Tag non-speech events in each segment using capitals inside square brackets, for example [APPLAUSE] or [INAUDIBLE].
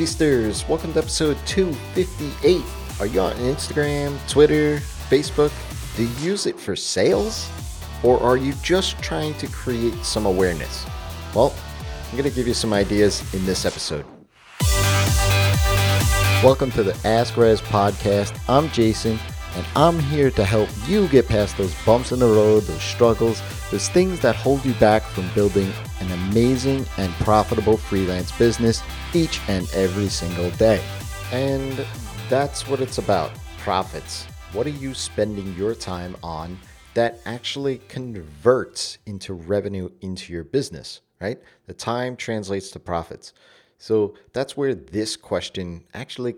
Feasters, welcome to episode 258. Are you on Instagram, Twitter, Facebook? Do you use it for sales? Or are you just trying to create some awareness? Well, I'm going to give you some ideas in this episode. Welcome to the Ask Rez podcast. I'm Jason, and I'm here to help you get past those bumps in the road, those struggles, those things that hold you back from building an amazing and profitable freelance business each and every single day. And that's what it's about profits. What are you spending your time on that actually converts into revenue into your business, right? The time translates to profits. So that's where this question actually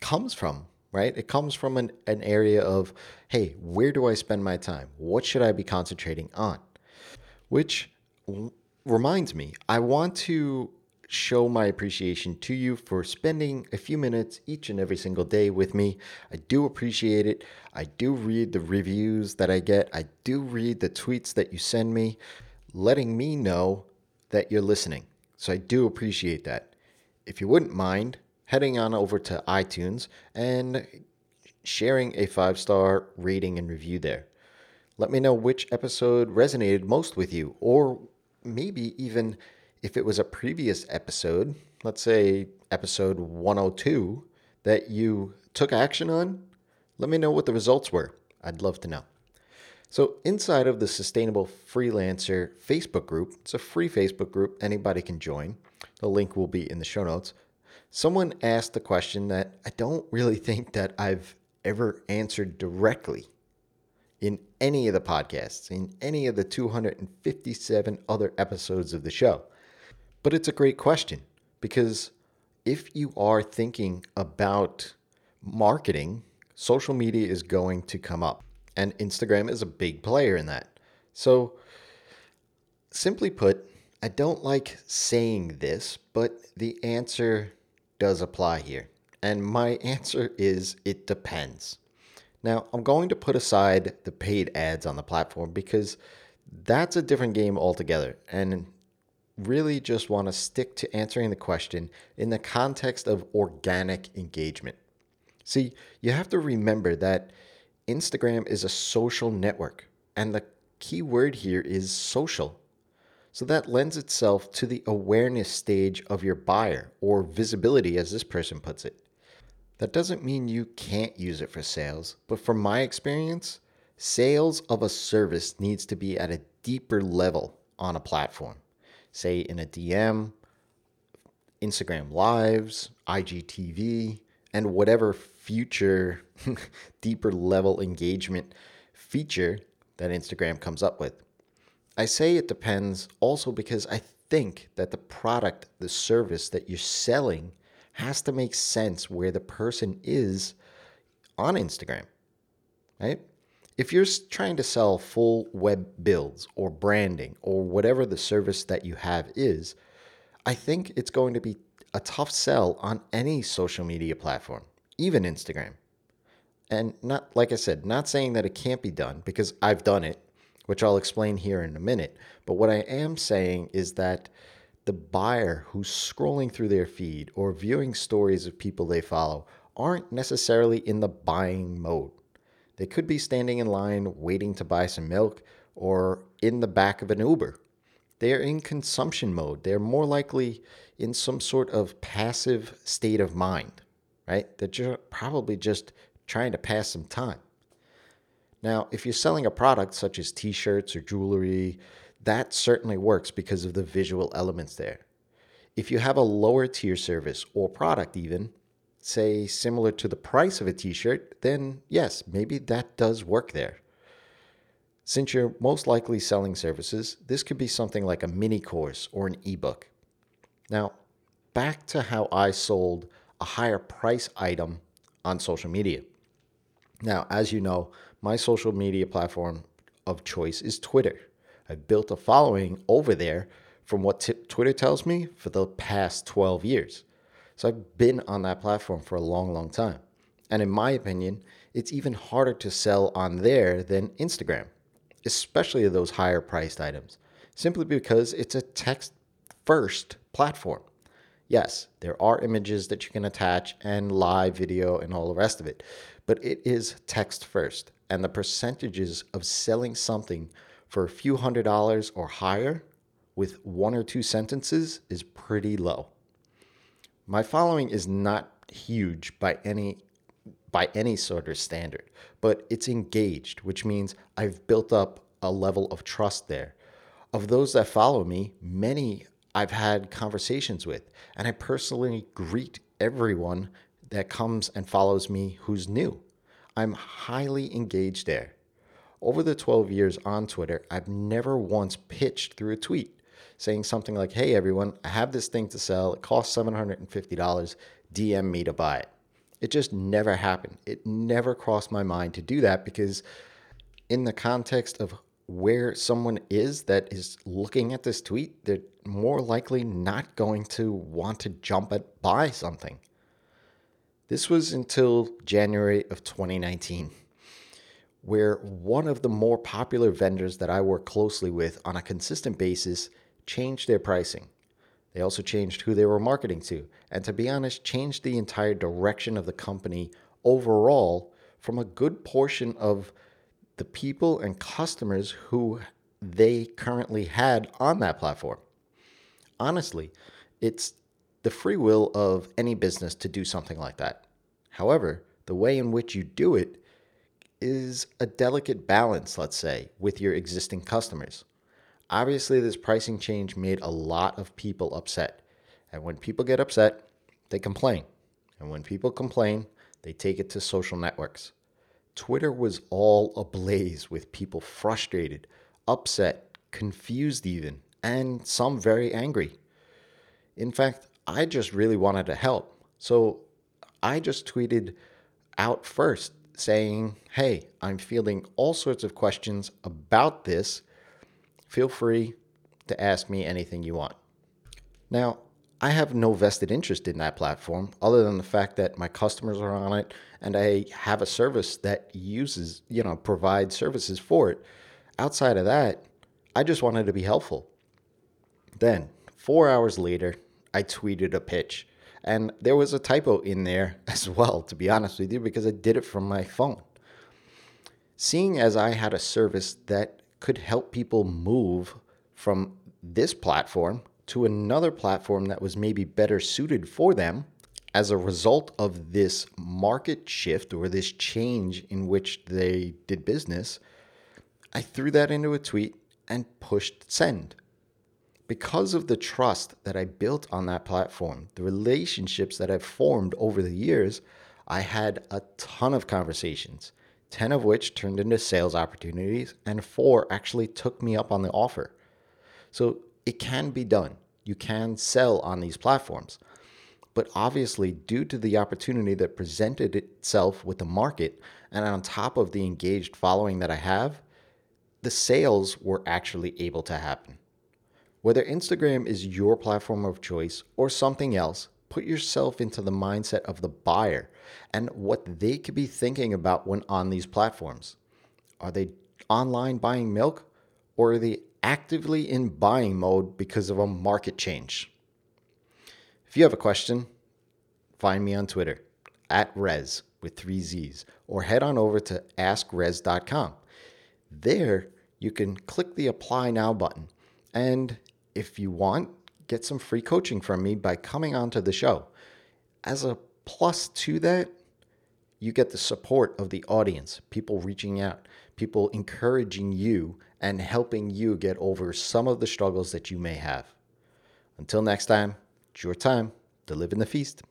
comes from, right? It comes from an, an area of, hey, where do I spend my time? What should I be concentrating on? Which reminds me, I want to show my appreciation to you for spending a few minutes each and every single day with me. I do appreciate it. I do read the reviews that I get, I do read the tweets that you send me, letting me know that you're listening. So I do appreciate that. If you wouldn't mind heading on over to iTunes and sharing a five star rating and review there. Let me know which episode resonated most with you, or maybe even if it was a previous episode, let's say episode 102, that you took action on, let me know what the results were. I'd love to know. So, inside of the Sustainable Freelancer Facebook group, it's a free Facebook group, anybody can join. The link will be in the show notes. Someone asked a question that I don't really think that I've ever answered directly in any of the podcasts, in any of the 257 other episodes of the show. But it's a great question because if you are thinking about marketing, social media is going to come up, and Instagram is a big player in that. So, simply put, I don't like saying this, but the answer does apply here. And my [LAUGHS] answer is it depends. Now, I'm going to put aside the paid ads on the platform because that's a different game altogether. And really just want to stick to answering the question in the context of organic engagement. See, you have to remember that Instagram is a social network, and the key word here is social. So that lends itself to the awareness stage of your buyer, or visibility, as this person puts it. That doesn't mean you can't use it for sales, but from my experience, sales of a service needs to be at a deeper level on a platform say in a DM, Instagram Lives, IGTV, and whatever future [LAUGHS] deeper level engagement feature that Instagram comes up with. I say it depends also because I think that the product, the service that you're selling has to make sense where the person is on Instagram, right? if you're trying to sell full web builds or branding or whatever the service that you have is, I think it's going to be a tough sell on any social media platform, even Instagram. And not like I said, not saying that it can't be done because I've done it, which I'll explain here in a minute. But what I am saying is that the buyer who's scrolling through their feed or viewing stories of people they follow aren't necessarily in the buying mode. They could be standing in line waiting to buy some milk or in the back of an Uber. They are in consumption mode. They're more likely in some sort of passive state of mind, right? They're probably just trying to pass some time. Now, if you're selling a product such as t shirts or jewelry, that certainly works because of the visual elements there. If you have a lower tier service or product, even, say, similar to the price of a t shirt, then yes, maybe that does work there. Since you're most likely selling services, this could be something like a mini course or an ebook. Now, back to how I sold a higher price item on social media. Now, as you know, my social media platform of choice is Twitter. I've built a following over there from what t- Twitter tells me for the past 12 years. So I've been on that platform for a long, long time. And in my opinion, it's even harder to sell on there than Instagram, especially those higher priced items, simply because it's a text first platform. Yes, there are images that you can attach and live video and all the rest of it, but it is text first. And the percentages of selling something for a few hundred dollars or higher with one or two sentences is pretty low. My following is not huge by any by any sort of standard, but it's engaged, which means I've built up a level of trust there. Of those that follow me, many I've had conversations with, and I personally greet everyone that comes and follows me who's new. I'm highly engaged there. Over the 12 years on Twitter, I've never once pitched through a tweet saying something like, Hey everyone, I have this thing to sell. It costs $750. DM me to buy it. It just never happened. It never crossed my mind to do that because, in the context of where someone is that is looking at this tweet, they're more likely not going to want to jump at buy something. This was until January of 2019, where one of the more popular vendors that I work closely with on a consistent basis changed their pricing. They also changed who they were marketing to, and to be honest, changed the entire direction of the company overall from a good portion of the people and customers who they currently had on that platform. Honestly, it's the free will of any business to do something like that. However, the way in which you do it is a delicate balance, let's say, with your existing customers. Obviously, this pricing change made a lot of people upset. And when people get upset, they complain. And when people complain, they take it to social networks. Twitter was all ablaze with people frustrated, upset, confused, even, and some very angry. In fact, I just really wanted to help. So I just tweeted out first saying, Hey, I'm fielding all sorts of questions about this. Feel free to ask me anything you want. Now, I have no vested interest in that platform other than the fact that my customers are on it and I have a service that uses, you know, provides services for it. Outside of that, I just wanted to be helpful. Then, four hours later, I tweeted a pitch. And there was a typo in there [LAUGHS] as well, to be honest with you, because I did it from my phone. Seeing as I had a service that could help people move from this platform to another platform that was maybe better suited for them as a result of this market shift or this change in which they did business, I threw that into a tweet and pushed send. Because of the trust that I built on that platform, the relationships that I've formed over the years, I had a ton of conversations, 10 of which turned into sales opportunities, and four actually took me up on the offer. So it can be done. You can sell on these platforms. But obviously, due to the opportunity that presented itself with the market, and on top of the engaged following that I have, the sales were actually able to happen. Whether Instagram is your platform of choice or something else, put yourself into the mindset of the buyer and what they could be thinking about when on these platforms. Are they online buying milk or are they actively in buying mode because of a market change. If you have a question, find me on Twitter at Rez with three Z's or head on over to askrez.com. There, you can click the apply now button. And if you want, get some free coaching from me by coming onto the show. As a plus to that, you get the support of the audience, people reaching out, people encouraging you and helping you get over some of the struggles that you may have. Until next time, it's your time to live in the feast.